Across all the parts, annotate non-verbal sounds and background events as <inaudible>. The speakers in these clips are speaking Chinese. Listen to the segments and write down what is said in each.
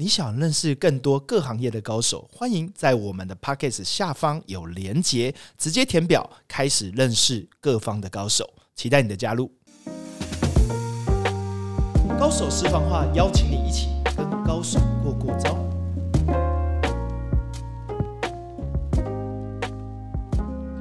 你想认识更多各行业的高手，欢迎在我们的 p o c k e t 下方有连结，直接填表开始认识各方的高手，期待你的加入。高手私房话，邀请你一起跟高手过过招。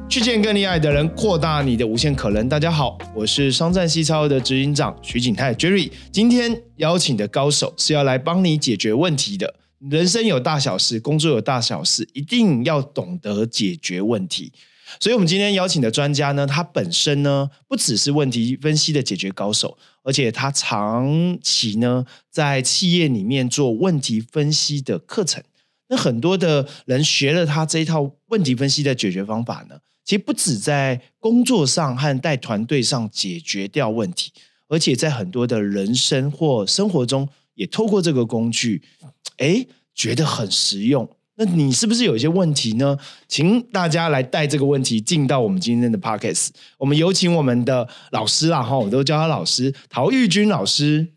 去见更厉害的人，扩大你的无限可能。大家好，我是商战西超的执行长徐景泰 Jerry。今天邀请的高手是要来帮你解决问题的。人生有大小事，工作有大小事，一定要懂得解决问题。所以，我们今天邀请的专家呢，他本身呢不只是问题分析的解决高手，而且他长期呢在企业里面做问题分析的课程。那很多的人学了他这一套问题分析的解决方法呢。其实不止在工作上和带团队上解决掉问题，而且在很多的人生或生活中，也透过这个工具，哎，觉得很实用。那你是不是有一些问题呢？请大家来带这个问题进到我们今天的 podcast。我们有请我们的老师啊，哈，我都叫他老师陶玉军老师。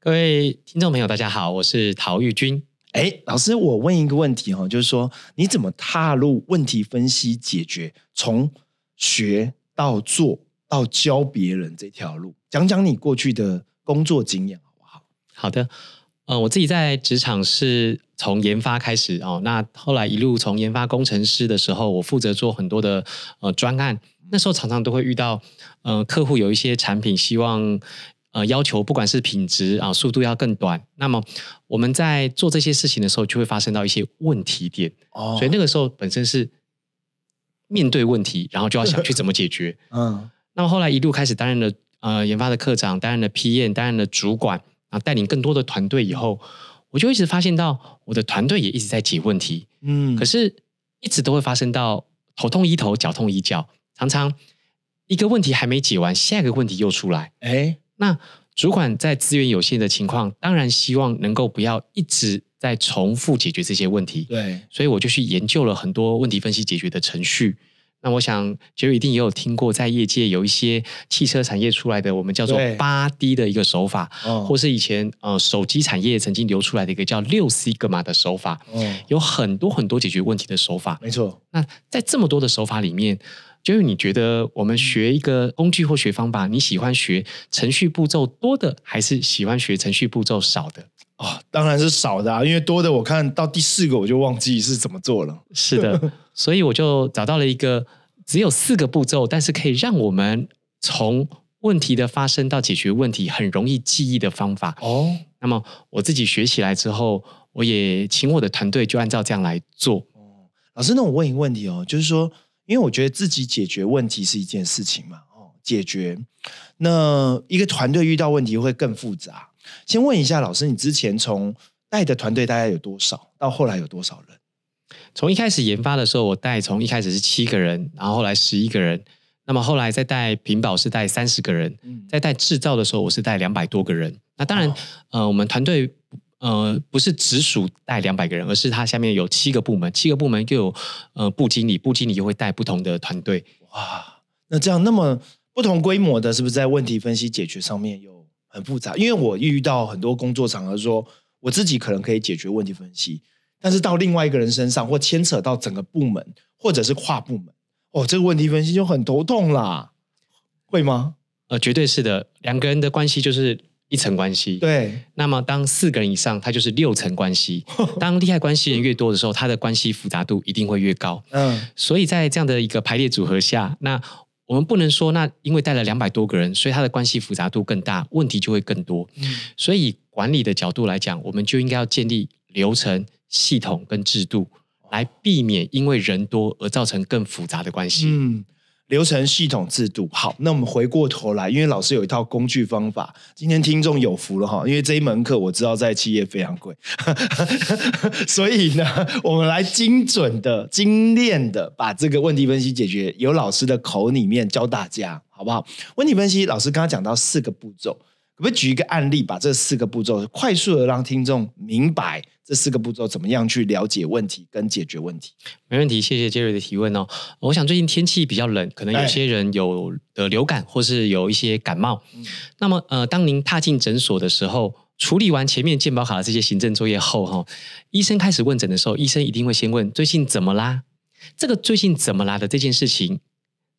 各位听众朋友，大家好，我是陶玉军。哎，老师，我问一个问题哈，就是说你怎么踏入问题分析解决，从学到做到教别人这条路？讲讲你过去的工作经验好不好？好的，呃，我自己在职场是从研发开始哦，那后来一路从研发工程师的时候，我负责做很多的呃专案，那时候常常都会遇到呃客户有一些产品希望。呃，要求不管是品质啊，速度要更短。那么我们在做这些事情的时候，就会发生到一些问题点。哦，所以那个时候本身是面对问题，然后就要想去怎么解决。<laughs> 嗯，那么后来一路开始担任了呃研发的科长，担任了 PM，担任了主管，然后带领更多的团队以后，我就一直发现到我的团队也一直在解问题。嗯，可是一直都会发生到头痛医头，脚痛医脚，常常一个问题还没解完，下一个问题又出来。哎。那主管在资源有限的情况，当然希望能够不要一直在重复解决这些问题。对，所以我就去研究了很多问题分析解决的程序。那我想杰瑞一定也有听过，在业界有一些汽车产业出来的，我们叫做八 D 的一个手法，或是以前呃手机产业曾经流出来的一个叫六 C 格玛的手法。嗯，有很多很多解决问题的手法。没错。那在这么多的手法里面。杰瑞你觉得我们学一个工具或学方法，你喜欢学程序步骤多的，还是喜欢学程序步骤少的？哦，当然是少的啊，因为多的我看到第四个我就忘记是怎么做了。是的，<laughs> 所以我就找到了一个只有四个步骤，但是可以让我们从问题的发生到解决问题很容易记忆的方法。哦，那么我自己学起来之后，我也请我的团队就按照这样来做。哦，老师，那我问一个问题哦，就是说。因为我觉得自己解决问题是一件事情嘛，哦，解决那一个团队遇到问题会更复杂。先问一下老师，你之前从带的团队大概有多少？到后来有多少人？从一开始研发的时候，我带从一开始是七个人，然后后来十一个人，那么后来再带屏保是带三十个人，在带制造的时候我是带两百多个人。那当然，呃，我们团队。呃，不是直属带两百个人，而是他下面有七个部门，七个部门又有呃部经理，部经理又会带不同的团队。哇，那这样那么不同规模的，是不是在问题分析解决上面有很复杂？因为我遇到很多工作场合，说我自己可能可以解决问题分析，但是到另外一个人身上，或牵扯到整个部门，或者是跨部门，哦，这个问题分析就很头痛啦，会吗？呃，绝对是的，两个人的关系就是。一层关系，对。那么当四个人以上，它就是六层关系。<laughs> 当利害关系人越多的时候，它的关系复杂度一定会越高。嗯。所以在这样的一个排列组合下，那我们不能说，那因为带了两百多个人，所以他的关系复杂度更大，问题就会更多。嗯。所以管理的角度来讲，我们就应该要建立流程、系统跟制度，来避免因为人多而造成更复杂的关系。嗯。流程、系统、制度，好，那我们回过头来，因为老师有一套工具方法，今天听众有福了哈，因为这一门课我知道在企业非常贵，<laughs> 所以呢，我们来精准的、精炼的把这个问题分析解决，由老师的口里面教大家，好不好？问题分析，老师刚刚讲到四个步骤。可不可以举一个案例，把这四个步骤快速的让听众明白这四个步骤怎么样去了解问题跟解决问题？没问题，谢谢杰瑞的提问哦。我想最近天气比较冷，可能有些人有的流感或是有一些感冒。那么呃，当您踏进诊所的时候，处理完前面健保卡的这些行政作业后，哈，医生开始问诊的时候，医生一定会先问最近怎么啦？这个最近怎么啦的这件事情，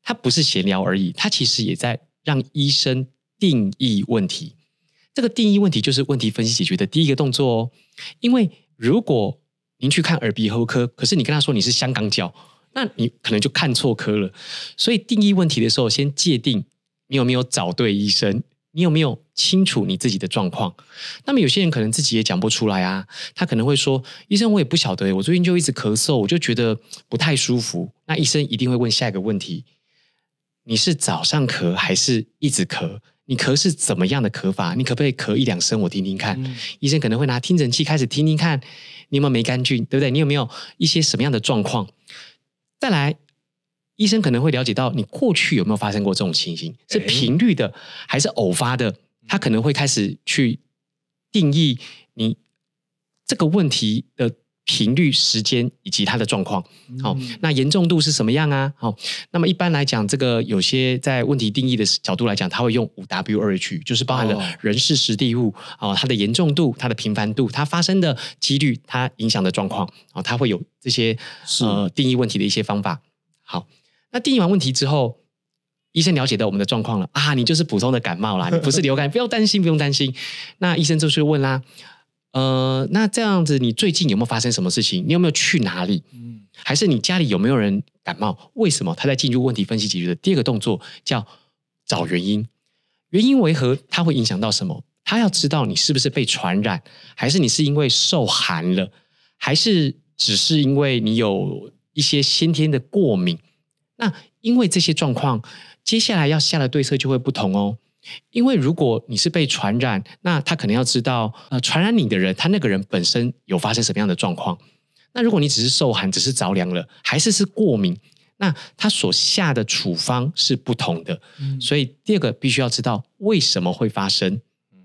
它不是闲聊而已，它其实也在让医生定义问题。这个定义问题就是问题分析解决的第一个动作哦。因为如果您去看耳鼻喉科，可是你跟他说你是香港脚，那你可能就看错科了。所以定义问题的时候，先界定你有没有找对医生，你有没有清楚你自己的状况。那么有些人可能自己也讲不出来啊，他可能会说：“医生，我也不晓得，我最近就一直咳嗽，我就觉得不太舒服。”那医生一定会问下一个问题：你是早上咳还是一直咳？你咳是怎么样的咳法？你可不可以咳一两声，我听听看？医生可能会拿听诊器开始听听看，你有没有梅杆菌，对不对？你有没有一些什么样的状况？再来，医生可能会了解到你过去有没有发生过这种情形，是频率的还是偶发的？他可能会开始去定义你这个问题的。频率、时间以及它的状况，好，那严重度是什么样啊？好，那么一般来讲，这个有些在问题定义的角度来讲，它会用五 W 二 H，就是包含了人事、时地物啊，它的严重度、它的频繁度、它发生的几率、它影响的状况啊，它会有这些呃定义问题的一些方法。好，那定义完问题之后，医生了解到我们的状况了啊，你就是普通的感冒啦，你不是流感，<laughs> 不要担心，不用担心。那医生就去问啦。呃，那这样子，你最近有没有发生什么事情？你有没有去哪里？嗯，还是你家里有没有人感冒？为什么？他在进入问题分析解决的第二个动作叫找原因，原因为何？它会影响到什么？他要知道你是不是被传染，还是你是因为受寒了，还是只是因为你有一些先天的过敏？那因为这些状况，接下来要下的对策就会不同哦。因为如果你是被传染，那他可能要知道，呃，传染你的人，他那个人本身有发生什么样的状况。那如果你只是受寒，只是着凉了，还是是过敏，那他所下的处方是不同的。所以第二个必须要知道为什么会发生，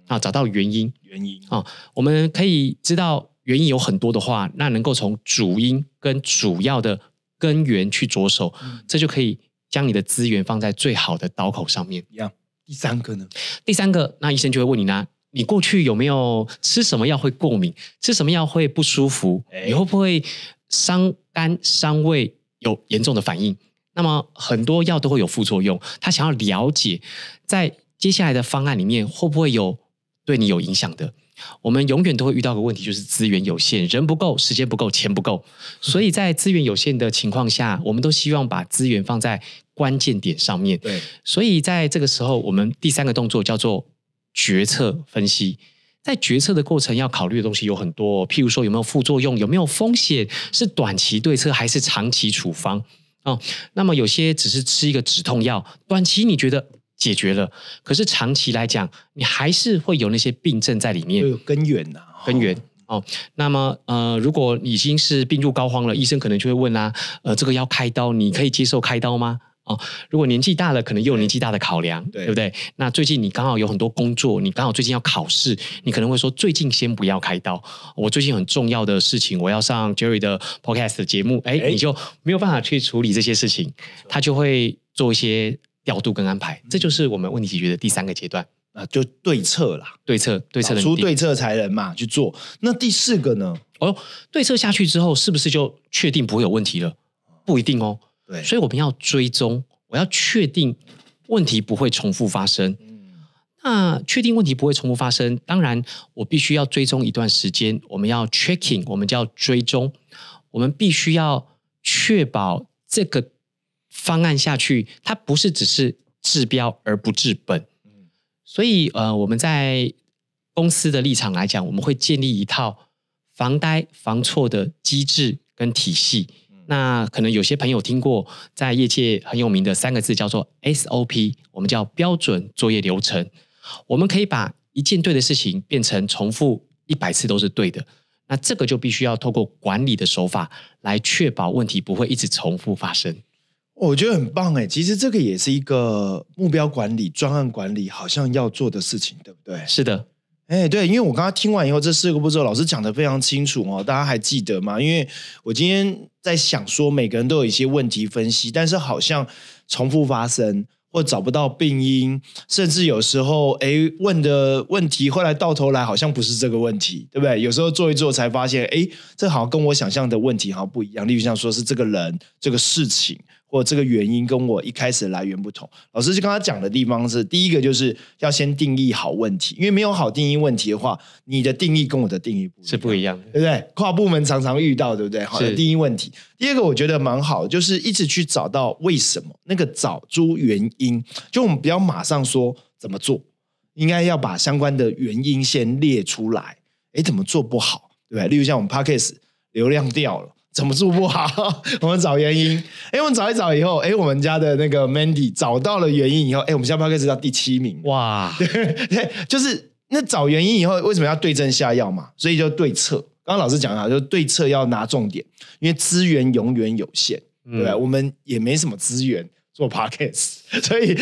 啊，找到原因。原因啊，我们可以知道原因有很多的话，那能够从主因跟主要的根源去着手，这就可以将你的资源放在最好的刀口上面。一样。第三个呢？第三个，那医生就会问你呢：你过去有没有吃什么药会过敏？吃什么药会不舒服？你会不会伤肝伤胃有严重的反应？那么很多药都会有副作用。他想要了解，在接下来的方案里面会不会有对你有影响的？我们永远都会遇到个问题，就是资源有限，人不够，时间不够，钱不够。所以在资源有限的情况下，我们都希望把资源放在关键点上面。对，所以在这个时候，我们第三个动作叫做决策分析。在决策的过程要考虑的东西有很多，譬如说有没有副作用，有没有风险，是短期对策还是长期处方哦，那么有些只是吃一个止痛药，短期你觉得？解决了，可是长期来讲，你还是会有那些病症在里面，有根源呐，根源哦。那么呃，如果已经是病入膏肓了，医生可能就会问啦，呃，这个要开刀，你可以接受开刀吗？哦，如果年纪大了，可能又有年纪大的考量，对不对？那最近你刚好有很多工作，你刚好最近要考试，你可能会说最近先不要开刀，我最近很重要的事情，我要上 Jerry 的 Podcast 节目，哎，你就没有办法去处理这些事情，他就会做一些。调度跟安排，这就是我们问题解决的第三个阶段啊，就对策啦，对策对策出对策才能嘛去做。那第四个呢？哦，对策下去之后，是不是就确定不会有问题了？不一定哦。对，所以我们要追踪，我要确定问题不会重复发生。那确定问题不会重复发生，当然我必须要追踪一段时间。我们要 checking，我们叫追踪，我们必须要确保这个。方案下去，它不是只是治标而不治本。所以呃，我们在公司的立场来讲，我们会建立一套防呆防错的机制跟体系。那可能有些朋友听过，在业界很有名的三个字叫做 SOP，我们叫标准作业流程。我们可以把一件对的事情变成重复一百次都是对的。那这个就必须要透过管理的手法来确保问题不会一直重复发生。我觉得很棒哎，其实这个也是一个目标管理、专案管理好像要做的事情，对不对？是的，哎，对，因为我刚刚听完以后，这四个步骤老师讲的非常清楚哦，大家还记得吗？因为我今天在想说，每个人都有一些问题分析，但是好像重复发生，或找不到病因，甚至有时候哎问的问题，后来到头来好像不是这个问题，对不对？有时候做一做才发现，哎，这好像跟我想象的问题好像不一样。例如像说是这个人、这个事情。或这个原因跟我一开始来源不同，老师就跟他讲的地方是：第一个就是要先定义好问题，因为没有好定义问题的话，你的定义跟我的定义不是不一样的，对不对？跨部门常常遇到，对不对？好的定义问题。第二个我觉得蛮好，就是一直去找到为什么，那个找出原因，就我们不要马上说怎么做，应该要把相关的原因先列出来。哎，怎么做不好，对不对？例如像我们 Podcast 流量掉了。怎么做不好？<laughs> 我们找原因。哎，我们找一找以后，哎，我们家的那个 Mandy 找到了原因以后，哎，我们现在 p 开始到第七名。哇，<laughs> 对，就是那找原因以后，为什么要对症下药嘛？所以就对策。刚刚老师讲了，就对策要拿重点，因为资源永远有限，对吧？我们也没什么资源做 podcast，<laughs> 所以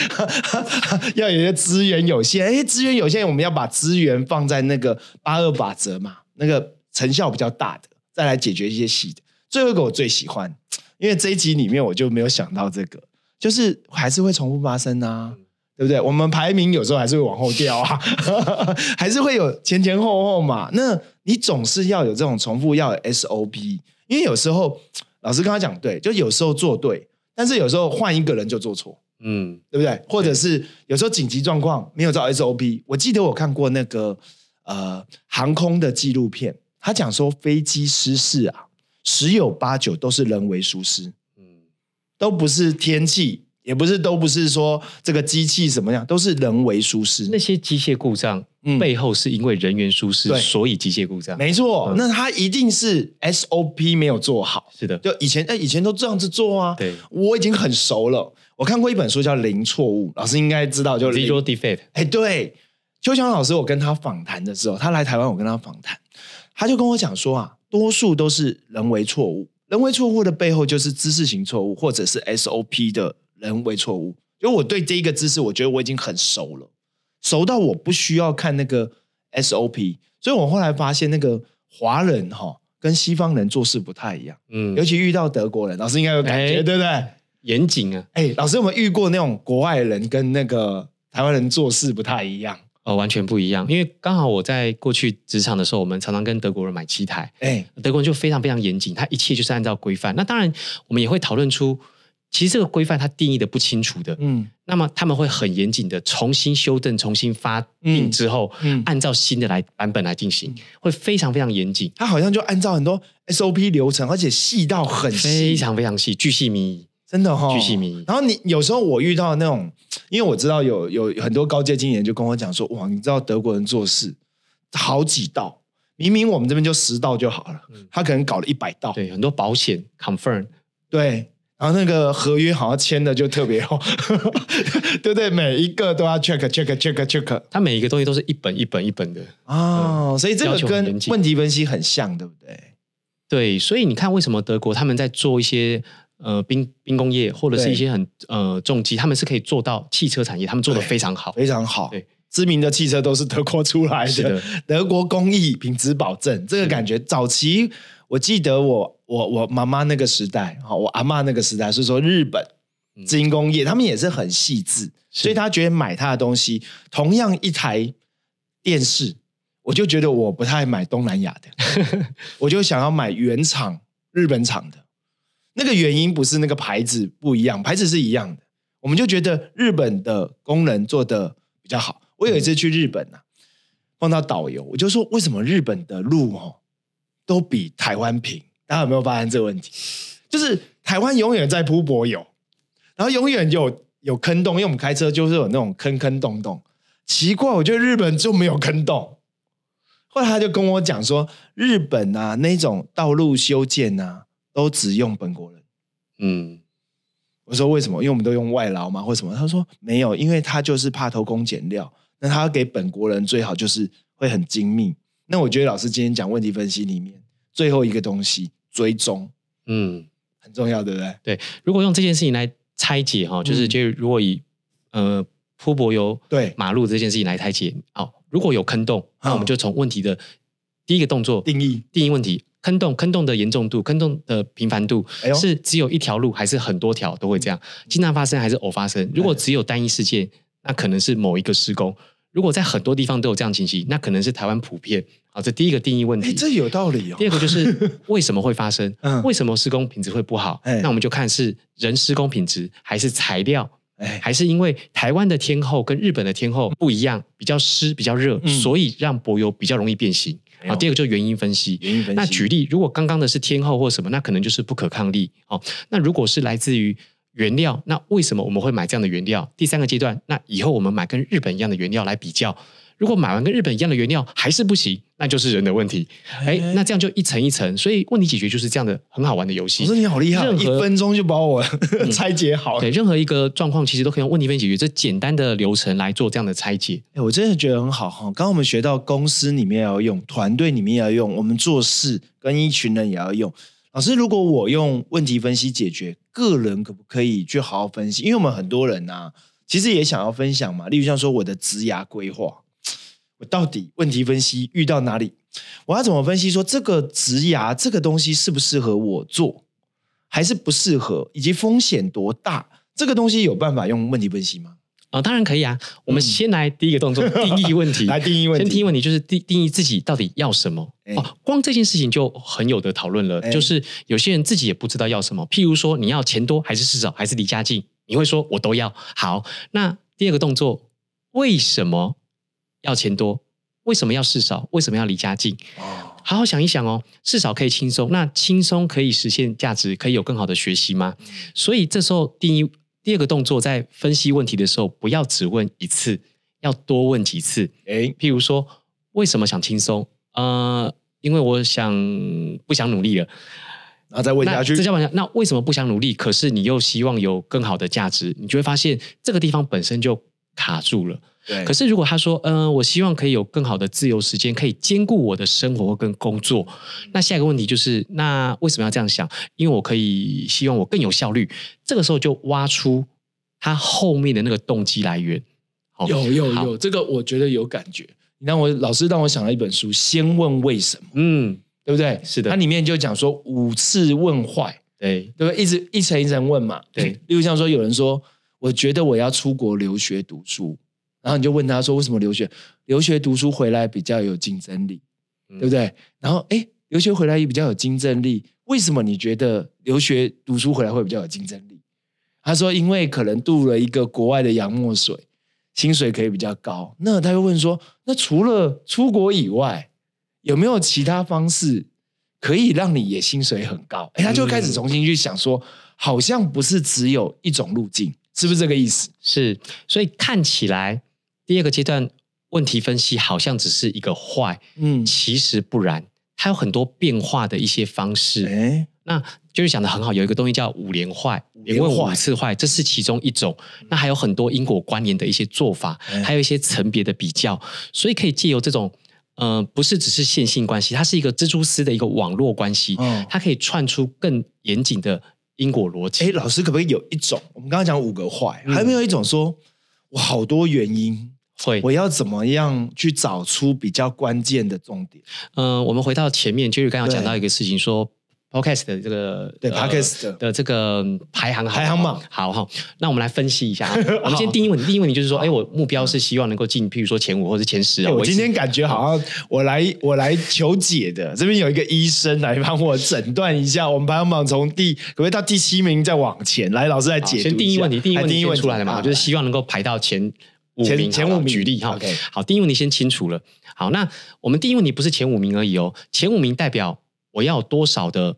要有些资源有限。哎，资源有限，我们要把资源放在那个八二法则嘛，那个成效比较大的，再来解决一些细的。最后一个我最喜欢，因为这一集里面我就没有想到这个，就是还是会重复发生啊，对不对？我们排名有时候还是会往后掉啊，<laughs> 还是会有前前后后嘛。那你总是要有这种重复，要有 SOP，因为有时候老师跟他讲对，就有时候做对，但是有时候换一个人就做错，嗯，对不对？或者是有时候紧急状况没有照 SOP。我记得我看过那个呃航空的纪录片，他讲说飞机失事啊。十有八九都是人为疏失，嗯，都不是天气，也不是都不是说这个机器怎么样，都是人为疏失。那些机械故障背后是因为人员疏失，所以机械故障。没错，那他一定是 SOP 没有做好。是的，就以前哎，以前都这样子做啊。对，我已经很熟了。我看过一本书叫《零错误》，老师应该知道，就 Zero Defect。哎，对，邱强老师，我跟他访谈的时候，他来台湾，我跟他访谈，他就跟我讲说啊。多数都是人为错误，人为错误的背后就是知识型错误，或者是 SOP 的人为错误。就我对这一个知识，我觉得我已经很熟了，熟到我不需要看那个 SOP。所以我后来发现，那个华人哈跟西方人做事不太一样。嗯，尤其遇到德国人，老师应该有感觉，对不对？严谨啊！哎，老师有没有遇过那种国外人跟那个台湾人做事不太一样？呃，完全不一样，因为刚好我在过去职场的时候，我们常常跟德国人买机台，哎，德国人就非常非常严谨，他一切就是按照规范。那当然，我们也会讨论出，其实这个规范它定义的不清楚的，嗯，那么他们会很严谨的重新修正、重新发定之后，嗯，按照新的来版本来进行，会非常非常严谨。他好像就按照很多 SOP 流程，而且细到很非常非常细，巨细靡遗。真的哈，巨细迷。然后你有时候我遇到那种，因为我知道有有很多高阶经理人就跟我讲说，哇，你知道德国人做事好几道，明明我们这边就十道就好了，他可能搞了一百道。对，很多保险 confirm，对，然后那个合约好像签的就特别厚，<laughs> 对不对？每一个都要 check check check check，他每一个东西都是一本一本一本的哦，所以这个跟问题分析很像，对不对？对，所以你看为什么德国他们在做一些。呃，兵兵工业或者是一些很呃重机，他们是可以做到汽车产业，他们做的非常好，非常好。对，知名的汽车都是德国出来的，德国工艺品质保证，这个感觉。早期我记得我我我妈妈那个时代，哈，我阿妈那个时代是说日本知音工业，他们也是很细致，所以他觉得买他的东西，同样一台电视，我就觉得我不太买东南亚的，<laughs> 我就想要买原厂日本厂的。那个原因不是那个牌子不一样，牌子是一样的。我们就觉得日本的工人做的比较好。我有一次去日本呐，碰到导游，我就说为什么日本的路哦都比台湾平？大家有没有发现这个问题？就是台湾永远在铺柏油，然后永远有有坑洞，因为我们开车就是有那种坑坑洞洞。奇怪，我觉得日本就没有坑洞。后来他就跟我讲说，日本啊那种道路修建啊。都只用本国人，嗯，我说为什么？因为我们都用外劳嘛？或什么？他说没有，因为他就是怕偷工减料。那他给本国人最好就是会很精密。那我觉得老师今天讲问题分析里面最后一个东西追踪，嗯，很重要，对不对？对。如果用这件事情来拆解哈，就是就如果以呃铺柏油对马路这件事情来拆解，哦，如果有坑洞，那我们就从问题的第一个动作定义定义问题。坑洞坑洞的严重度、坑洞的频繁度哎是只有一条路，还是很多条都会这样？经常发生还是偶发生？如果只有单一事件，那可能是某一个施工；如果在很多地方都有这样情形，那可能是台湾普遍。好，这第一个定义问哎，题。这有道理哦第。二个就是 <laughs> 为什么会发生嗯？为什么施工品质会不好哎？那我们就看是人施工品质，还是材料，哎，还是因为台湾的天候跟日本的天候不一样，比较湿、比较热，嗯所以让柏油比较容易变形。没有好，第二个就是原因分析。原因分析。那举例，如果刚刚的是天后或什么，那可能就是不可抗力哦。那如果是来自于原料，那为什么我们会买这样的原料？第三个阶段，那以后我们买跟日本一样的原料来比较，如果买完跟日本一样的原料还是不行，那就是人的问题。哎，那这样就一层一层，所以问题解决就是这样的很好玩的游戏我。说你好厉害，任何一分钟就把我 <laughs> 拆解好。对，任何一个状况其实都可以用问题分析解决这简单的流程来做这样的拆解。哎，我真的觉得很好哈。刚刚我们学到公司里面也要用，团队里面也要用，我们做事跟一群人也要用。老师，如果我用问题分析解决，个人可不可以去好好分析？因为我们很多人呐、其实也想要分享嘛。例如像说我的职涯规划，我到底问题分析遇到哪里，我要怎么分析说这个职涯这个东西适不适合我做，还是不适合，以及风险多大？这个东西有办法用问题分析吗？啊、当然可以啊。我们先来第一个动作，定义问题。嗯 <laughs> 来定义问题先定义问题就是定定义自己到底要什么。哎哦，光这件事情就很有的讨论了。哎就是有些人自己也不知道要什么，譬如说你要钱多还是事少还是离家近，你会说我都要。好，那第二个动作，为什么要钱多？为什么要事少？为什么要离家近？哦，好好想一想哦，事少可以轻松，那轻松可以实现价值，可以有更好的学习吗？所以这时候第一第二个动作，在分析问题的时候，不要只问一次，要多问几次。哎，譬如说，为什么想轻松？呃，因为我想不想努力了。然后再问下去那这，叫讲，那为什么不想努力？可是你又希望有更好的价值，你就会发现这个地方本身就卡住了。对可是如果他说，嗯、我希望可以有更好的自由时间，可以兼顾我的生活跟工作，那下一个问题就是，那为什么要这样想？因为我可以希望我更有效率。这个时候就挖出他后面的那个动机来源。好有有有，这个我觉得有感觉。你让我老师让我想到一本书，先问为什么，嗯，对不对？是的它里面就讲说五次问坏，对，对不对？一直一层一层问嘛。对例如像说有人说，我觉得我要出国留学读书，然后你就问他说，为什么留学？留学读书回来比较有竞争力，嗯对不对？然后哎，留学回来也比较有竞争力，为什么你觉得留学读书回来会比较有竞争力？他说，因为可能渡了一个国外的洋墨水，薪水可以比较高。那他又问说，那除了出国以外，有没有其他方式可以让你也薪水很高？哎，他就开始重新去想说，好像不是只有一种路径，是不是这个意思？是，所以看起来第二个阶段问题分析好像只是一个坏，嗯，其实不然，它有很多变化的一些方式。哎，那就是讲的很好，有一个东西叫五连坏，连五次坏，这是其中一种。那还有很多因果关联的一些做法哎，还有一些层别的比较，所以可以借由这种。呃，不是只是线性关系，它是一个蜘蛛丝的一个网络关系，哦它可以串出更严谨的因果逻辑。哎，老师可不可以有一种？我们刚刚讲五个坏，嗯还有没有一种说，我好多原因，会，我要怎么样去找出比较关键的重点？嗯、我们回到前面，就是刚刚对讲到一个事情，说 podcast 的这个对呃 podcast 的的这个排行排行榜好哈。那我们来分析一下啊，<laughs> 我们先第一问题，第一问题就是说，哎，我目标是希望能够进，譬如说前五或者前十啊。哎我今天感觉好像我来我来求解的，这边有一个医生来帮我诊断一下，我们排行榜从第可不可以到第七名再往前？来，老师来解。先第一问题，第一问题出来了嘛，啊就是希望能够排到前五前五名举例哈 OK。好，第一问题先清楚了。好，那我们第一问题不是前五名而已哦，前五名代表我要多少的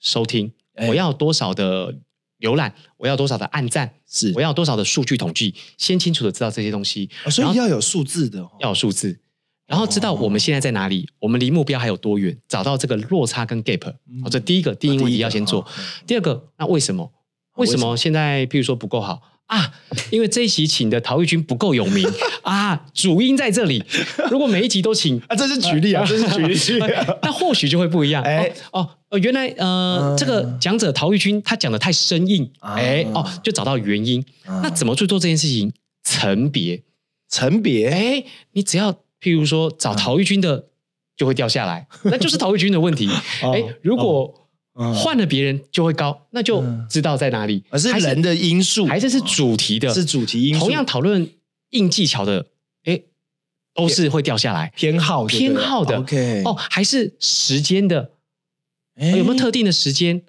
收听，哎我要多少的浏览，我要多少的按赞，是我要多少的数据统计，先清楚的知道这些东西，哦所以要有数字的哦，要有数字，然后知道我们现在在哪里，我们离目标还有多远，找到这个落差跟 gap。好，这第一个第一个问题要先做。哦第二个，那为什么？为什么么现在譬如说不够好啊？因为这一期请的陶玉君不够有名 <laughs> 啊，主因在这里。如果每一集都请啊，这是举例啊，<laughs> 这是举例。<laughs> 那或许就会不一样。哎哦原来呃，嗯这个讲者陶玉君他讲的太生硬，啊哎哦，就找到原因。那怎么去做这件事情？层别，层别？哎，你只要譬如说找陶玉君的就会掉下来，那就是陶玉君的问题。哦哎，如果嗯换了别人就会高，那就知道在哪里。而是人的因素，还是是主题的，是主题因素，同样讨论硬技巧的，哎，都是会掉下来。偏好偏好的，OK，哦，还是时间的，哎有没有特定的时间？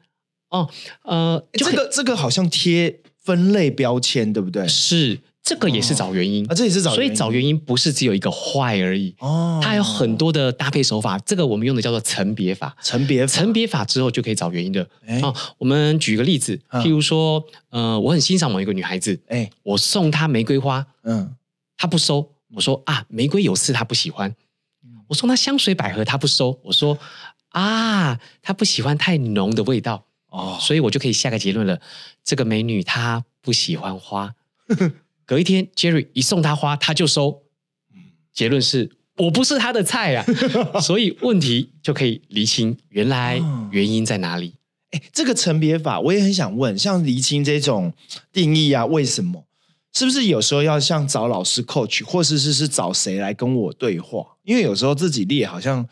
哦，呃，这个这个好像贴分类标签，对不对？是这个也是找原因。啊，这也是找原因。所以找原因不是只有一个坏而已，哦，它有很多的搭配手法。这个我们用的叫做层别法。层别法。层别法之后就可以找原因的。哎。哦，我们举个例子，嗯。譬如说，呃，我很欣赏某一个女孩子，哎。我送她玫瑰花，嗯。她不收，我说啊，玫瑰有刺，她不喜欢。嗯。我送她香水百合，她不收，我说啊，她不喜欢太浓的味道，哦，所以我就可以下个结论了，这个美女她不喜欢花。<laughs> 隔一天，Jerry 一送他花，他就收。结论是我不是他的菜啊，<laughs> 所以问题就可以厘清原来哦原因在哪里。哎，这个层别法我也很想问，像厘清这种定义啊，为什么？是不是有时候要像找老师 coach，或是是是找谁来跟我对话？因为有时候自己列好像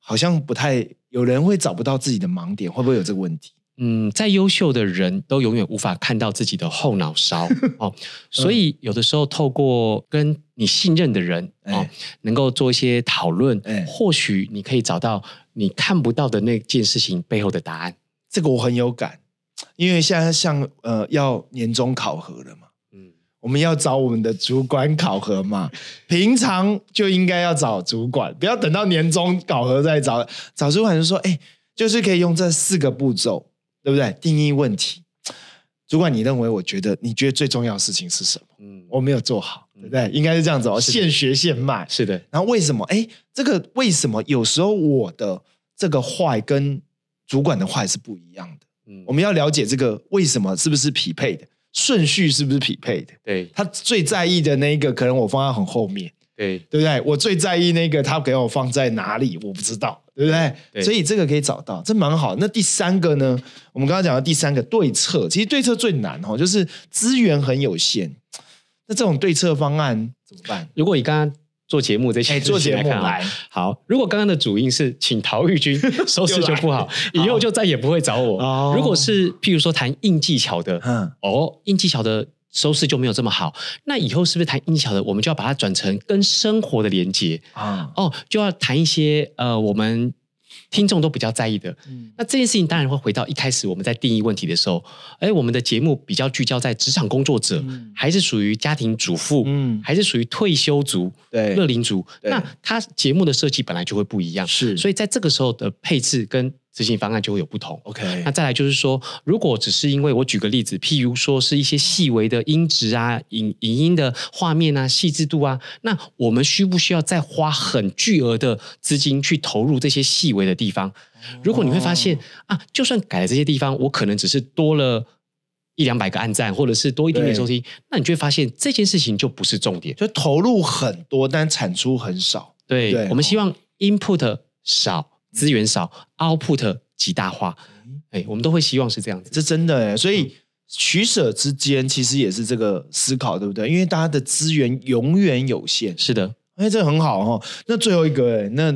好像不太，有人会找不到自己的盲点，会不会有这个问题？嗯，再优秀的人都永远无法看到自己的后脑勺 <laughs> 哦，所以有的时候透过跟你信任的人哦哎，能够做一些讨论哎，或许你可以找到你看不到的那件事情背后的答案。这个我很有感，因为现在像呃要年终考核了嘛，嗯，我们要找我们的主管考核嘛，<laughs> 平常就应该要找主管，不要等到年终考核再找。找主管就说，哎，就是可以用这四个步骤，对不对？定义问题。主管，你认为？我觉得你觉得最重要的事情是什么？嗯，我没有做好，对不对？应该是这样子哦，现学现卖。是的，然后为什么？哎，这个为什么有时候我的这个坏跟主管的坏是不一样的？嗯我们要了解这个为什么是不是匹配的，顺序是不是匹配的？对他最在意的那一个，可能我放在很后面，对对不对？我最在意那个，他给我放在哪里，我不知道，对不对？对所以这个可以找到，这蛮好。那第三个呢？我们刚刚讲的第三个对策，其实对策最难哦，就是资源很有限。那这种对策方案怎么办？如果你刚刚做节目这些哎，做节目来，好，如果刚刚的主因是请陶玉君 <laughs> 收视就不好，以后就再也不会找我。哦如果是譬如说谈硬技巧的，嗯，哦，硬技巧的收视就没有这么好，那以后是不是谈硬技巧的，我们就要把它转成跟生活的连接。啊，哦，就要谈一些呃我们听众都比较在意的。嗯。那这件事情当然会回到一开始我们在定义问题的时候，哎，我们的节目比较聚焦在职场工作者，嗯。还是属于家庭主妇，嗯。还是属于退休族、对。乐龄族？那它节目的设计本来就会不一样，是。所以在这个时候的配置跟执行方案就会有不同。OK，那再来就是说，如果只是因为我举个例子，譬如说是一些细微的音质啊、影影音的画面啊、细致度啊，那我们需不需要再花很巨额的资金去投入这些细微的地方？如果你会发现啊，就算改了这些地方，我可能只是多了一两百个按赞，或者是多一点点收听，那你就会发现这件事情就不是重点。就投入很多，但产出很少。对，对我们希望 input 少，资源少，output 极大化。哎，我们都会希望是这样子。这真的哎，所嗯以取舍之间其实也是这个思考，对不对？因为大家的资源永远有限，是的，哎，这很好哦。那最后一个哎，那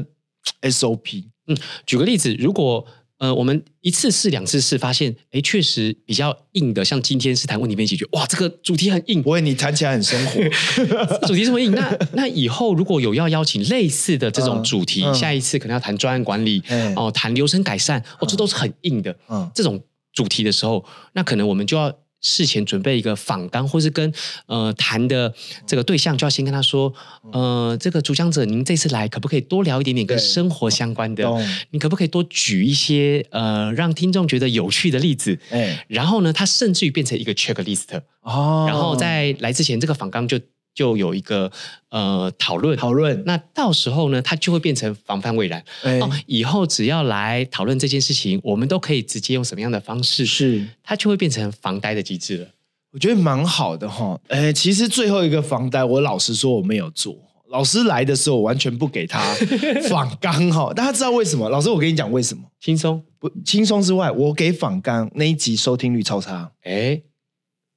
SOP 嗯举个例子，如果呃我们一次试、两次试，发现哎确实比较硬的，像今天是谈问题分析，觉得哇这个主题很硬，不会你谈起来很生活，<laughs> 主题这么硬，那那以后如果有要邀请类似的这种主题，嗯。嗯下一次可能要谈专案管理哎哦，谈流程改善哦，这都是很硬的。嗯。这种主题的时候，那可能我们就要事前准备一个访纲，或是跟呃谈的这个对象，就要先跟他说，呃，这个主讲者，您这次来可不可以多聊一点点跟生活相关的？你可不可以多举一些呃让听众觉得有趣的例子？哎然后呢，他甚至于变成一个 checklist，哦，然后在来之前，这个访纲就就有一个呃讨论。讨论那到时候呢，它就会变成防范未然。哎哦，以后只要来讨论这件事情，我们都可以直接用什么样的方式，是。它就会变成防呆的机制了。我觉得蛮好的哈。哎，其实最后一个防呆，我老实说我没有做。老师来的时候，我完全不给他 <laughs> 仿纲哈。大家知道为什么？老师，我跟你讲为什么？轻松，不轻松之外，我给仿纲那一集收听率超差。哎，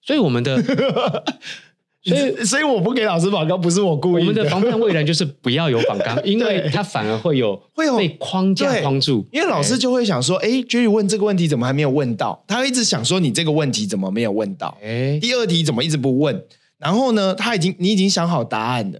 所以我们的所以所以我不给老师仿纲，不是我故意我们的防范未然就是不要有仿纲，<laughs> 因为对它反而会有会有被框架框住。因为老师就会想说，哎，Jerry 问这个问题怎么还没有问到？他一直想说你这个问题怎么没有问到？哎，第二题怎么一直不问？然后呢，他已经你已经想好答案了，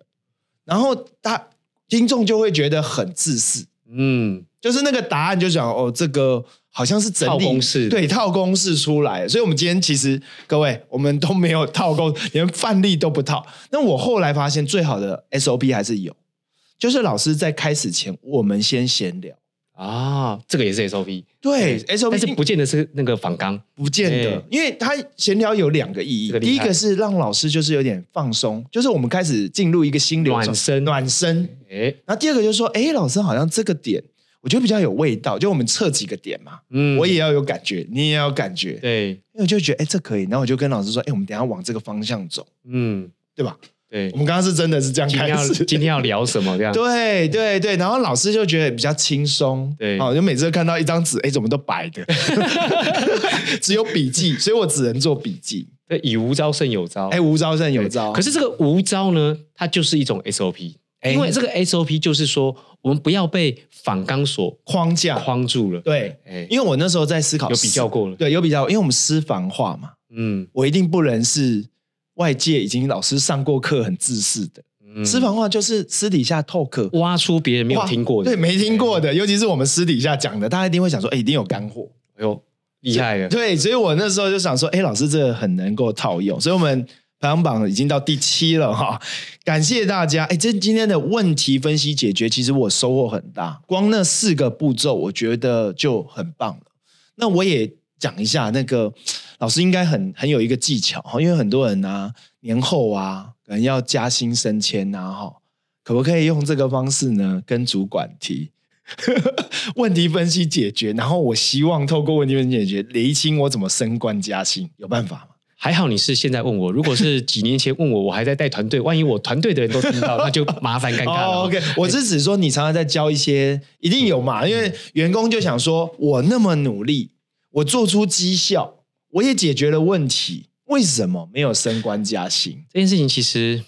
然后他听众就会觉得很自私，嗯，就是那个答案就想哦，这个好像是整理套公式对，套公式出来。所以，我们今天其实各位，我们都没有套公，连范例都不套。那我后来发现，最好的 SOP 还是有，就是老师在开始前，我们先闲聊。啊，这个也是 SOP，对但 SOP 是不见得是那个仿纲。不见得，因为他闲聊有两个意义这个。第一个是让老师就是有点放松，就是我们开始进入一个心流暖身暖身。哎，然后第二个就是说，哎，老师好像这个点，我觉得比较有味道，就我们测几个点嘛，嗯我也要有感觉，你也要有感觉，对，因为我就觉得，哎，这可以。然后我就跟老师说，哎，我们等一下往这个方向走，嗯，对吧？对我。们刚刚是真的是这样开始，今天要聊什么？这样 <laughs> 对对对，然后老师就觉得比较轻松，对好，就每次看到一张纸，哎，怎么都白的，<laughs> 只有笔记，所以我只能做笔记。对，以无招胜有招。哎，无招胜有招，可是这个无招呢，它就是一种 SOP，哎因为这个 SOP 就是说，我们不要被反纲所框架框住了。对，哎，因为我那时候在思考，有比较过了对，有比较，因为我们私房话嘛，嗯我一定不能是外界已经老师上过课很自私的，嗯私房话就是私底下 talk，。挖出别人没有听过的，对，没听过的，尤其是我们私底下讲的，大家一定会想说，哎，一定有干货。哎呦，厉害了。对，所以我那时候就想说，哎，老师这个很能够套用，所以我们排行榜已经到第七了哈，感谢大家。哎，这今天的问题分析解决，其实我收获很大，光那四个步骤，我觉得就很棒了。那我也讲一下，那个老师应该很很有一个技巧哈，因为很多人啊年后啊可能要加薪升迁呐哈，可不可以用这个方式呢跟主管提？<laughs> 问题分析解决，然后我希望透过问题分析解决，厘清我怎么升官加薪，有办法吗？还好你是现在问我，如果是几年前问我，我还在带团队，万一我团队的人都听到，那就麻烦尴尬了。哦，OK，我是指说你常常在教一些，一定有嘛，因为员工就想说，我那么努力，我做出绩效，我也解决了问题，为什么没有升官加薪？这件事情其实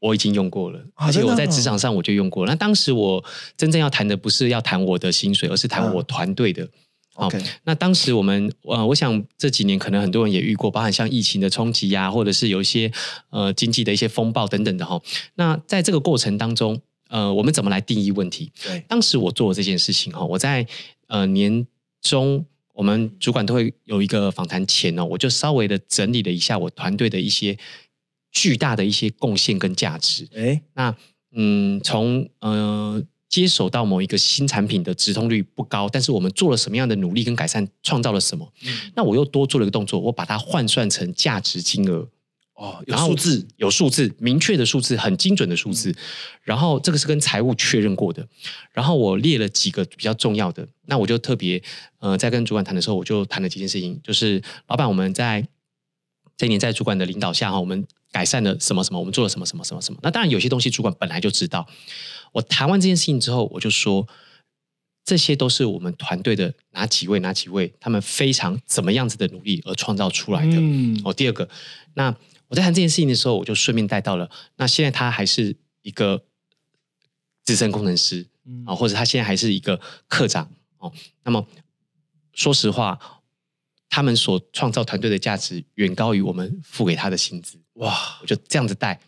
我已经用过了，啊而且我在职场上我就用过了。那当时我真正要谈的不是要谈我的薪水，而是谈我团队的。好那当时我们呃，我想这几年可能很多人也遇过，包含像疫情的冲击呀、或者是有一些呃经济的一些风暴等等的哈。那在这个过程当中，呃，我们怎么来定义问题？对，当时我做了这件事情哈，我在呃年中，我们主管都会有一个访谈前哦，我就稍微的整理了一下我团队的一些巨大的一些贡献跟价值。哎，那嗯，从呃接手到某一个新产品的直通率不高，但是我们做了什么样的努力跟改善，创造了什么？那我又多做了一个动作，我把它换算成价值金额。哦，有数字，有数字，明确的数字，很精准的数字。然后这个是跟财务确认过的。然后我列了几个比较重要的，那我就特别呃，在跟主管谈的时候，我就谈了几件事情，就是老板，我们在这一年在主管的领导下哈，我们改善了什么什么，我们做了什么什么什么什么。那当然有些东西主管本来就知道。我谈完这件事情之后，我就说。这些都是我们团队的哪几位哪几位，他们非常怎么样子的努力而创造出来的。嗯，哦，第二个，那我在谈这件事情的时候，我就顺便带到了，那现在他还是一个资深工程师嗯啊、或者他现在还是一个课长哦。那么说实话，他们所创造团队的价值远高于我们付给他的薪资。哇，我就这样子带，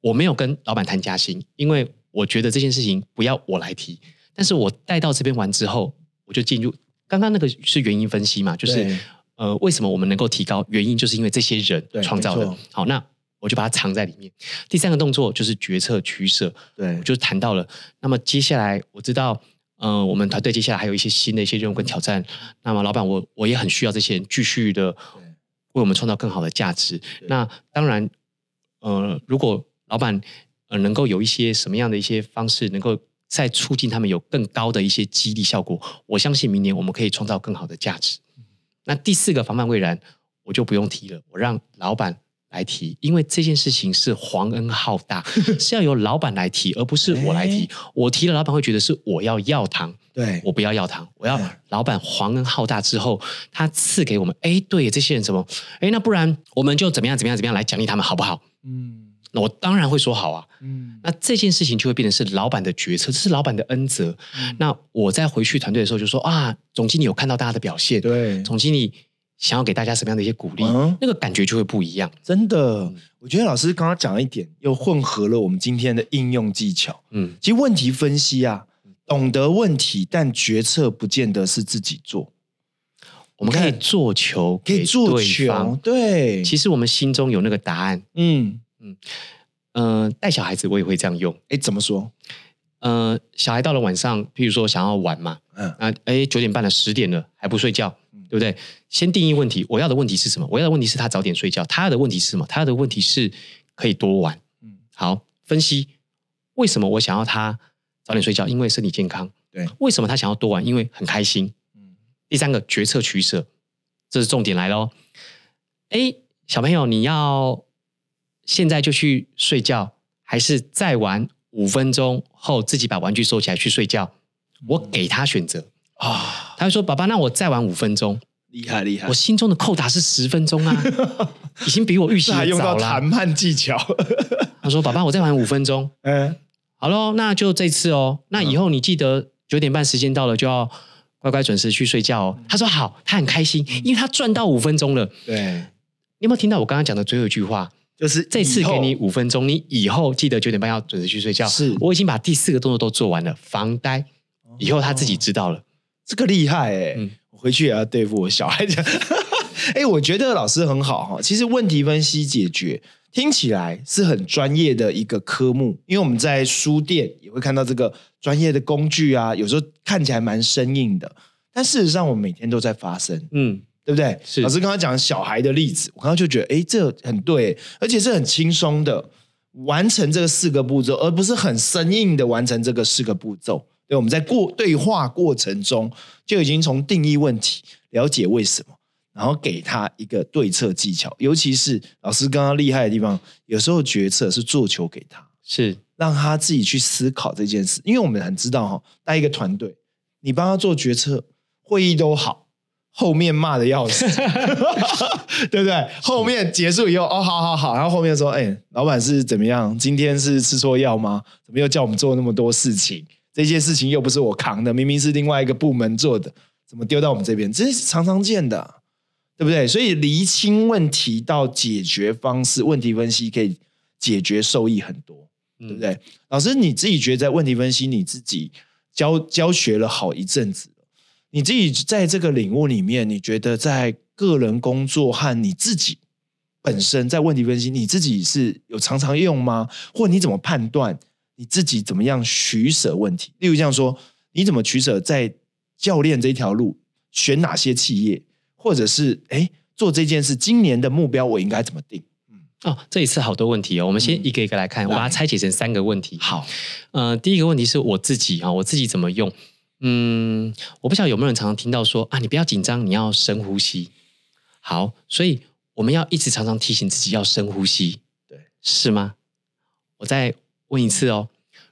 我没有跟老板谈加薪，因为我觉得这件事情不要我来提。但是我带到这边完之后，我就进入刚刚那个是原因分析嘛，就是呃，为什么我们能够提高？原因就是因为这些人创造的。好，那我就把它藏在里面。第三个动作就是决策取舍，对我，就谈到了。那么接下来我知道，呃，我们团队接下来还有一些新的一些任务跟挑战。那么老板，我我也很需要这些人继续的为我们创造更好的价值。那当然，呃，如果老板呃能够有一些什么样的一些方式，能够再促进他们有更高的一些激励效果，我相信明年我们可以创造更好的价值。那第四个防范未然，我就不用提了，我让老板来提，因为这件事情是皇恩浩大，<laughs> 是要由老板来提，而不是我来提。我提了，老板会觉得是我要要糖，对，我不要要糖，我要老板皇恩浩大之后，他赐给我们，哎，对这些人什么，哎，那不然我们就怎么样怎么样怎么样来奖励他们，好不好？嗯那我当然会说好啊。嗯那这件事情就会变成是老板的决策，这是老板的恩泽。嗯那我在回去团队的时候就说啊，总经理有看到大家的表现，对，总经理想要给大家什么样的一些鼓励，嗯那个感觉就会不一样。真的，我觉得老师刚刚讲了一点，又混合了我们今天的应用技巧。嗯，其实问题分析啊，懂得问题，但决策不见得是自己做，我们可以做球，可以做球方。对，其实我们心中有那个答案。嗯，嗯、呃带小孩子我也会这样用。哎，怎么说？呃，小孩到了晚上，譬如说想要玩嘛，嗯啊，哎，九点半了，十点了还不睡觉，对不对？先定义问题，我要的问题是什么？我要的问题是他早点睡觉，他要的问题是什么？他要的问题是可以多玩。嗯好，分析为什么我想要他早点睡觉，因为身体健康。对，为什么他想要多玩？因为很开心。嗯第三个决策取舍，这是重点来喽。哎，小朋友，你要现在就去睡觉，还是再玩五分钟后自己把玩具收起来去睡觉？我给他选择，啊，他会说：“爸爸，那我再玩五分钟。厉害厉”害我，心中的扣打是十分钟啊，<laughs> 已经比我预期这还用到的早了。谈判技巧。<laughs> 他说：“爸爸，我再玩五分钟。嗯，”好喽，那就这次哦。那以后你记得九点半时间到了就要乖乖准时去睡觉哦。他说：“好。”他很开心，因为他赚到五分钟了。对，你有没有听到我刚刚讲的最后一句话？就是这次给你五分钟，你以后记得九点半要准时去睡觉。是我已经把第四个动作都做完了，防呆，以后他自己知道了。这个厉害哎、嗯我回去也要对付我小孩讲。哎、<laughs> 我觉得老师很好哈。其实问题分析解决听起来是很专业的一个科目，因为我们在书店也会看到这个专业的工具啊，有时候看起来蛮生硬的，但事实上我们每天都在发生。嗯，对不对？是老师刚刚讲小孩的例子，我刚刚就觉得，哎，这很对，而且是很轻松的完成这个四个步骤，而不是很生硬的完成这个四个步骤。对，我们在过对话过程中就已经从定义问题、了解为什么，然后给他一个对策技巧。尤其是老师刚刚厉害的地方，有时候决策是做球给他，是让他自己去思考这件事。因为我们很知道哈，带一个团队，你帮他做决策，会议都好，后面骂的要死，<laughs> 对不对？后面结束以后，哦，好好好，然后后面说，哎，老板是怎么样？今天是吃错药吗？怎么又叫我们做那么多事情？这些事情又不是我扛的，明明是另外一个部门做的，怎么丢到我们这边？这是常常见的啊，对不对？所以厘清问题到解决方式，问题分析可以解决受益很多。对不对？老师，你自己觉得在问题分析，你自己教教学了好一阵子了，你自己在这个领悟里面，你觉得在个人工作和你自己本身在问题分析，你自己是有常常用吗？或你怎么判断你自己怎么样取舍问题？例如这样说，你怎么取舍在教练这条路选哪些企业，或者是哎做这件事，今年的目标我应该怎么定？哦，这一次好多问题哦，我们先嗯一个一个来看，我把它拆解成三个问题。好，呃，第一个问题是我自己啊，我自己怎么用？嗯，我不晓得有没有人常常听到说啊，你不要紧张，你要深呼吸。好，所以我们要一直常常提醒自己要深呼吸，对，是吗？我再问一次哦，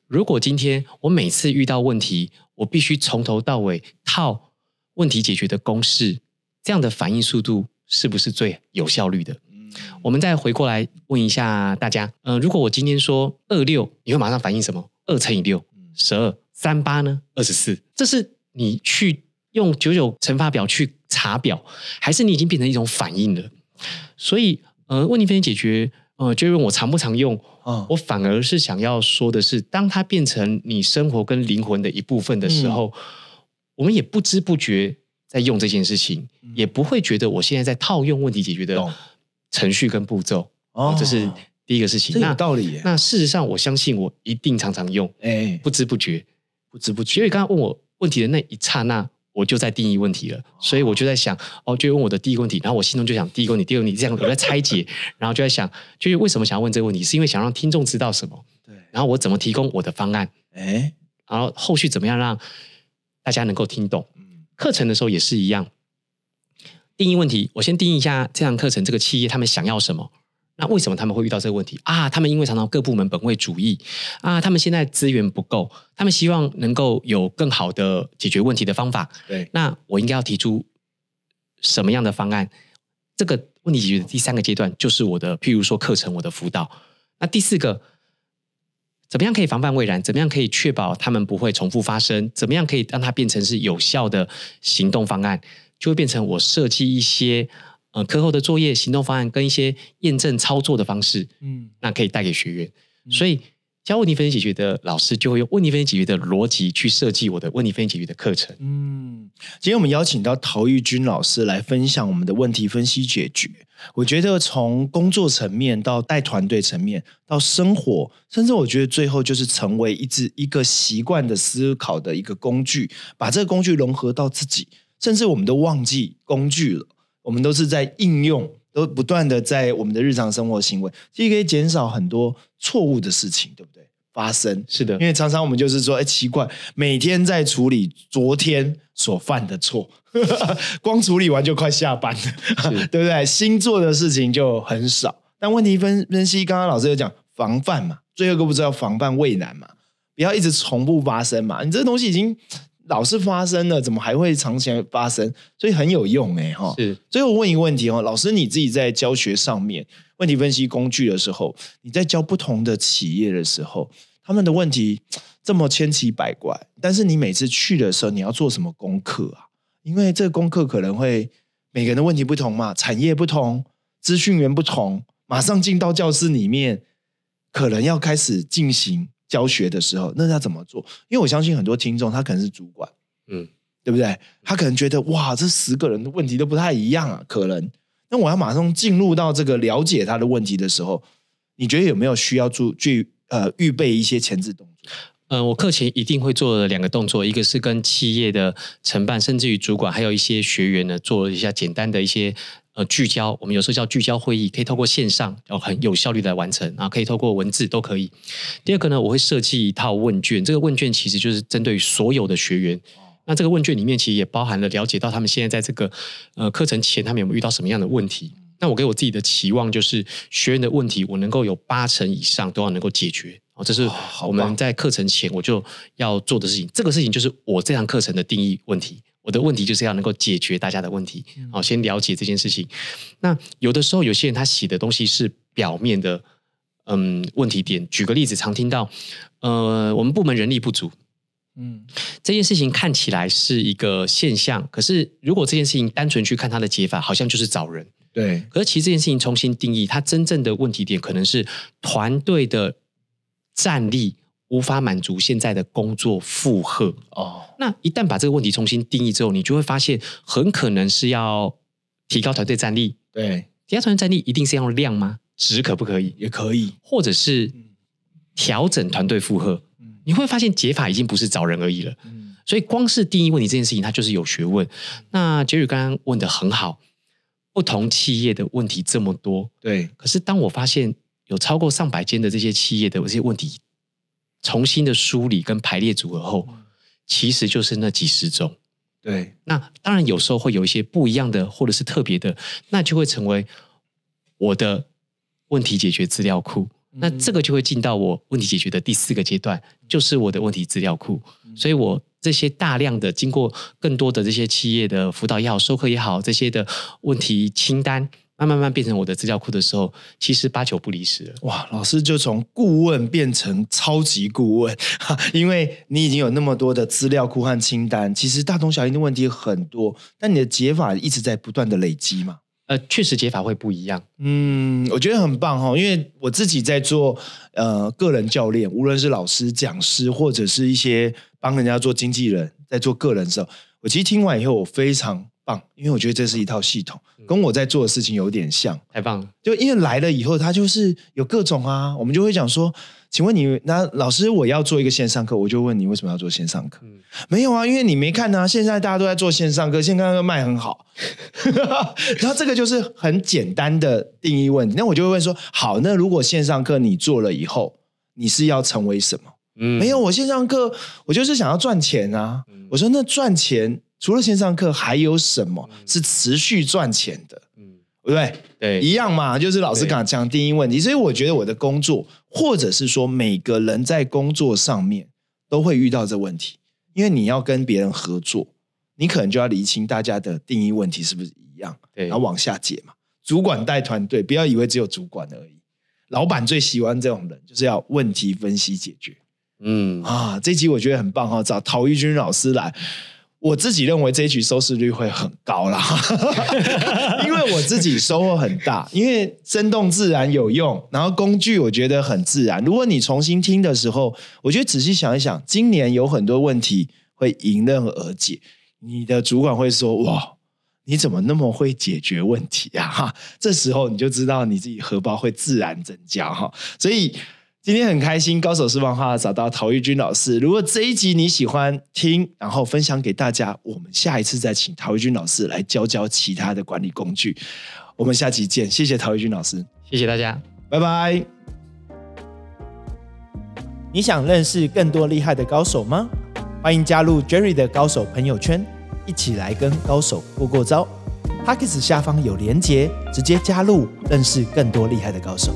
如果今天我每次遇到问题，我必须从头到尾套问题解决的公式，这样的反应速度是不是最有效率的？嗯我们再回过来问一下大家，呃，如果我今天说二六，你会马上反应什么？二乘以六，十二，三八呢？二十四，这是你去用九九乘法表去查表，还是你已经变成一种反应了？所以，呃，问题分析解决，呃，就问我常不常用？嗯我反而是想要说的是，当它变成你生活跟灵魂的一部分的时候，我们也不知不觉在用这件事情，也不会觉得我现在在套用问题解决的程序跟步骤。哦哦，这是第一个事情。这有那道理耶。那事实上，我相信我一定常常用，哎，不知不觉。不知不觉因为刚刚问我问题的那一刹那，我就在定义问题了。所以我就在想，哦，就问我的第一个问题，然后我心中就想第一个问题、第二个问题，这样我在拆解，<laughs> 然后就在想，就是为什么想要问这个问题，是因为想让听众知道什么，对，然后我怎么提供我的方案，哎，然后后续怎么样让大家能够听懂。嗯课程的时候也是一样，定义问题，我先定义一下这堂课程这个企业他们想要什么。那为什么他们会遇到这个问题啊？他们因为常常各部门本位主义啊，他们现在资源不够，他们希望能够有更好的解决问题的方法。对，那我应该要提出什么样的方案？这个问问题解决的第三个阶段就是我的，譬如说课程，我的辅导。那第四个，怎么样可以防范未然？怎么样可以确保他们不会重复发生？怎么样可以让它变成是有效的行动方案？就会变成我设计一些呃课后的作业、行动方案跟一些验证操作的方式，嗯，那可以带给学员。所以教问题分析解决的老师就会用问题分析解决的逻辑去设计我的问题分析解决的课程。嗯，今天我们邀请到陶玉君老师来分享我们的问题分析解决。我觉得从工作层面到带团队层面到生活，甚至我觉得最后就是成为一只一个习惯的思考的一个工具，把这个工具融合到自己，甚至我们都忘记工具了，我们都是在应用，都不断的在我们的日常生活行为，其实可以减少很多错误的事情，对不对？发生是的，因为常常我们就是说，哎，奇怪，每天在处理昨天所犯的错，<laughs> 光处理完就快下班了，<laughs> 对不对？新做的事情就很少。但问题分分析，刚刚老师有讲防范嘛，最后一个不知道防范未然嘛，不要一直重复发生嘛。你这个东西已经老是发生了，怎么还会长期发生？所以很有用哎哈。是，最后问一个问题哦，老师你自己在教学上面问题分析工具的时候，你在教不同的企业的时候。他们的问题这么千奇百怪，但是你每次去的时候，你要做什么功课啊？因为这个功课可能会每个人的问题不同嘛，产业不同，资讯源不同，马上进到教室里面，可能要开始进行教学的时候，那要怎么做？因为我相信很多听众他可能是主管，嗯，对不对？他可能觉得哇，这十个人的问题都不太一样啊，可能。那我要马上进入到这个了解他的问题的时候，你觉得有没有需要做去？呃，预备一些前置动作。嗯，我课前一定会做两个动作，一个是跟企业的承办，甚至于主管，还有一些学员呢，做一下简单的一些呃聚焦。我们有时候叫聚焦会议，可以透过线上，然后很有效率的完成啊，可以透过文字都可以。第二个呢，我会设计一套问卷，这个问卷其实就是针对所有的学员。那这个问卷里面其实也包含了了解到他们现在在这个呃课程前，他们有没有遇到什么样的问题。那我给我自己的期望就是，学员的问题我能够有八成以上都要能够解决哦，这是我们在课程前我就要做的事情。这个事情就是我这堂课程的定义问题，我的问题就是要能够解决大家的问题。好，先了解这件事情。那有的时候有些人他写的东西是表面的，嗯，问题点。举个例子，常听到，呃，我们部门人力不足，嗯，这件事情看起来是一个现象，可是如果这件事情单纯去看它的解法，好像就是找人。对，可是其实这件事情重新定义，它真正的问题点可能是团队的战力无法满足现在的工作负荷哦。那一旦把这个问题重新定义之后，你就会发现，很可能是要提高团队战力。对，提高团队战力一定是要量吗？值可不可以？也可以，或者是调整团队负荷。你会发现解法已经不是找人而已了。嗯，所以光是定义问题这件事情，它就是有学问。那杰宇刚刚问的很好。不同企业的问题这么多，对。可是当我发现有超过上百间的这些企业的这些问题，重新的梳理跟排列组合后，其实就是那几十种。对。那当然有时候会有一些不一样的，或者是特别的，那就会成为我的问题解决资料库。那这个就会进到我问题解决的第四个阶段，就是我的问题资料库。所以我。这些大量的经过更多的这些企业的辅导也好、授课也好，这些的问题清单，慢慢慢变成我的资料库的时候，其实八九不离十了。哇，老师就从顾问变成超级顾问，<laughs> 因为你已经有那么多的资料库和清单，其实大同小异的问题很多，但你的解法一直在不断的累积嘛。呃，确实解法会不一样。嗯，我觉得很棒哈，因为我自己在做呃个人教练，无论是老师、讲师，或者是一些帮人家做经纪人，在做个人的时候，我其实听完以后我非常棒，因为我觉得这是一套系统，跟我在做的事情有点像。太棒了！就因为来了以后，他就是有各种啊，我们就会讲说。请问你那老师，我要做一个线上课，我就问你为什么要做线上课？没有啊，因为你没看啊。现在大家都在做线上课，线上课卖很好。<laughs> 然后这个就是很简单的定义问题。那我就会问说：好，那如果线上课你做了以后，你是要成为什么？嗯，没有，我线上课我就是想要赚钱啊。我说那赚钱除了线上课还有什么是持续赚钱的？对不对？对，一样嘛，就是老师刚讲第一问题，所以我觉得我的工作，或者是说每个人在工作上面都会遇到这问题，因为你要跟别人合作，你可能就要厘清大家的定义问题是不是一样，对，然后往下解嘛。主管带团队，不要以为只有主管而已。老板最喜欢这种人，就是要问题分析解决。嗯，啊，这集我觉得很棒哈，找陶玉军老师来。我自己认为这一局收视率会很高啦，<laughs> 因为我自己收获很大，因为生动自然有用，然后工具我觉得很自然。如果你重新听的时候，我觉得仔细想一想，今年有很多问题会迎刃而解。你的主管会说：“哇，你怎么那么会解决问题啊？”哈，这时候你就知道你自己荷包会自然增加哈。所以。今天很开心，高手私房话找到陶玉军老师。如果这一集你喜欢听，然后分享给大家，我们下一次再请陶玉军老师来教教其他的管理工具。我们下期见，谢谢陶玉军老师，谢谢大家，拜拜。你想认识更多厉害的高手吗？欢迎加入 Jerry 的高手朋友圈，一起来跟高手过过招。p a c k e s 下方有连结，直接加入，认识更多厉害的高手。